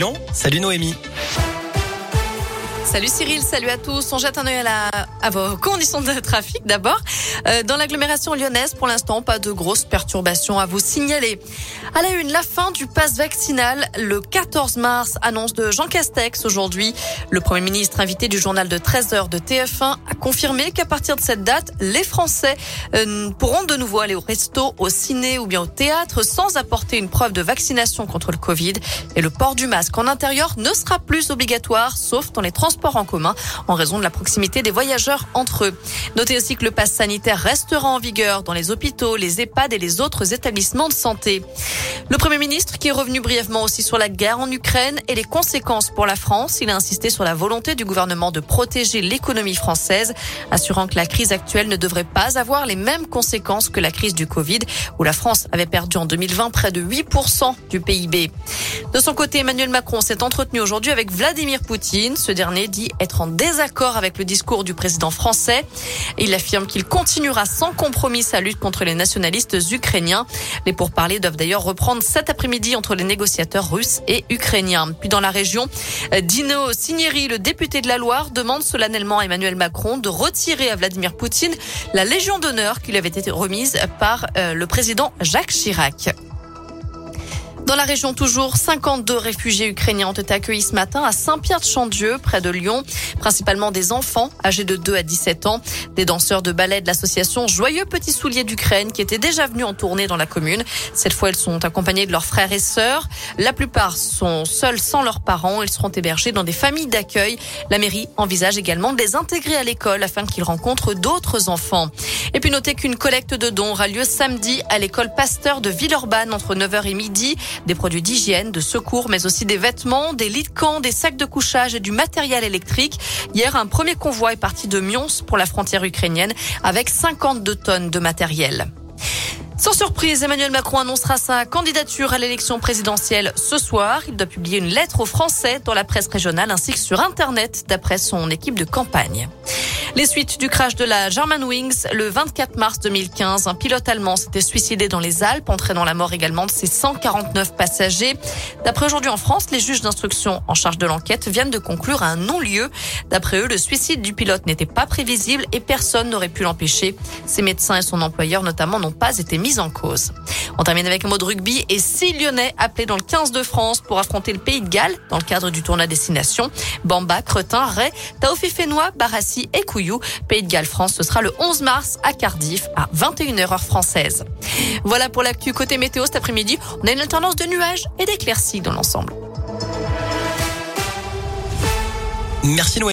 Non, salut Noémie. Salut Cyril, salut à tous. On jette un œil à, la, à vos conditions de trafic d'abord. Euh, dans l'agglomération lyonnaise, pour l'instant, pas de grosses perturbations à vous signaler. À la une, la fin du pass vaccinal le 14 mars, annonce de Jean Castex aujourd'hui. Le Premier ministre invité du journal de 13h de TF1 a confirmé qu'à partir de cette date, les Français euh, pourront de nouveau aller au resto, au ciné ou bien au théâtre sans apporter une preuve de vaccination contre le Covid. Et le port du masque en intérieur ne sera plus obligatoire, sauf dans les transports en raison de la proximité des voyageurs entre eux. Notez aussi que le pass sanitaire restera en vigueur dans les hôpitaux, les EHPAD et les autres établissements de santé. Le Premier ministre qui est revenu brièvement aussi sur la guerre en Ukraine et les conséquences pour la France. Il a insisté sur la volonté du gouvernement de protéger l'économie française, assurant que la crise actuelle ne devrait pas avoir les mêmes conséquences que la crise du Covid, où la France avait perdu en 2020 près de 8% du PIB. De son côté, Emmanuel Macron s'est entretenu aujourd'hui avec Vladimir Poutine. Ce dernier dit être en désaccord avec le discours du président français. Il affirme qu'il continuera sans compromis sa lutte contre les nationalistes ukrainiens. Les pourparlers doivent d'ailleurs reprendre cet après-midi entre les négociateurs russes et ukrainiens. Puis dans la région, Dino Cinieri, le député de la Loire, demande solennellement à Emmanuel Macron de retirer à Vladimir Poutine la Légion d'honneur qui lui avait été remise par euh, le président Jacques Chirac. Dans la région toujours, 52 réfugiés ukrainiens ont été accueillis ce matin à Saint-Pierre-de-Chandieu, près de Lyon, principalement des enfants âgés de 2 à 17 ans, des danseurs de ballet de l'association Joyeux Petits Souliers d'Ukraine qui étaient déjà venus en tournée dans la commune. Cette fois, ils sont accompagnés de leurs frères et sœurs. La plupart sont seuls sans leurs parents. Ils seront hébergés dans des familles d'accueil. La mairie envisage également de les intégrer à l'école afin qu'ils rencontrent d'autres enfants. Et puis notez qu'une collecte de dons aura lieu samedi à l'école Pasteur de Villeurbanne entre 9h et midi des produits d'hygiène, de secours, mais aussi des vêtements, des lits de camp, des sacs de couchage et du matériel électrique. Hier, un premier convoi est parti de Mions pour la frontière ukrainienne avec 52 tonnes de matériel. Sans surprise, Emmanuel Macron annoncera sa candidature à l'élection présidentielle ce soir. Il doit publier une lettre aux Français dans la presse régionale ainsi que sur Internet, d'après son équipe de campagne. Les suites du crash de la Germanwings le 24 mars 2015. Un pilote allemand s'était suicidé dans les Alpes, entraînant la mort également de ses 149 passagers. D'après aujourd'hui en France, les juges d'instruction en charge de l'enquête viennent de conclure à un non-lieu. D'après eux, le suicide du pilote n'était pas prévisible et personne n'aurait pu l'empêcher. Ses médecins et son employeur notamment n'ont pas été mis en cause. On termine avec un mot de rugby et six Lyonnais appelés dans le 15 de France pour affronter le Pays de Galles dans le cadre du tournoi destination. Bamba, Cretin, Ray, Taofi Barassi et Pays de Galles France, ce sera le 11 mars à Cardiff à 21h heure française. Voilà pour l'actu côté météo cet après-midi. On a une alternance de nuages et d'éclaircies dans l'ensemble. Merci Noé.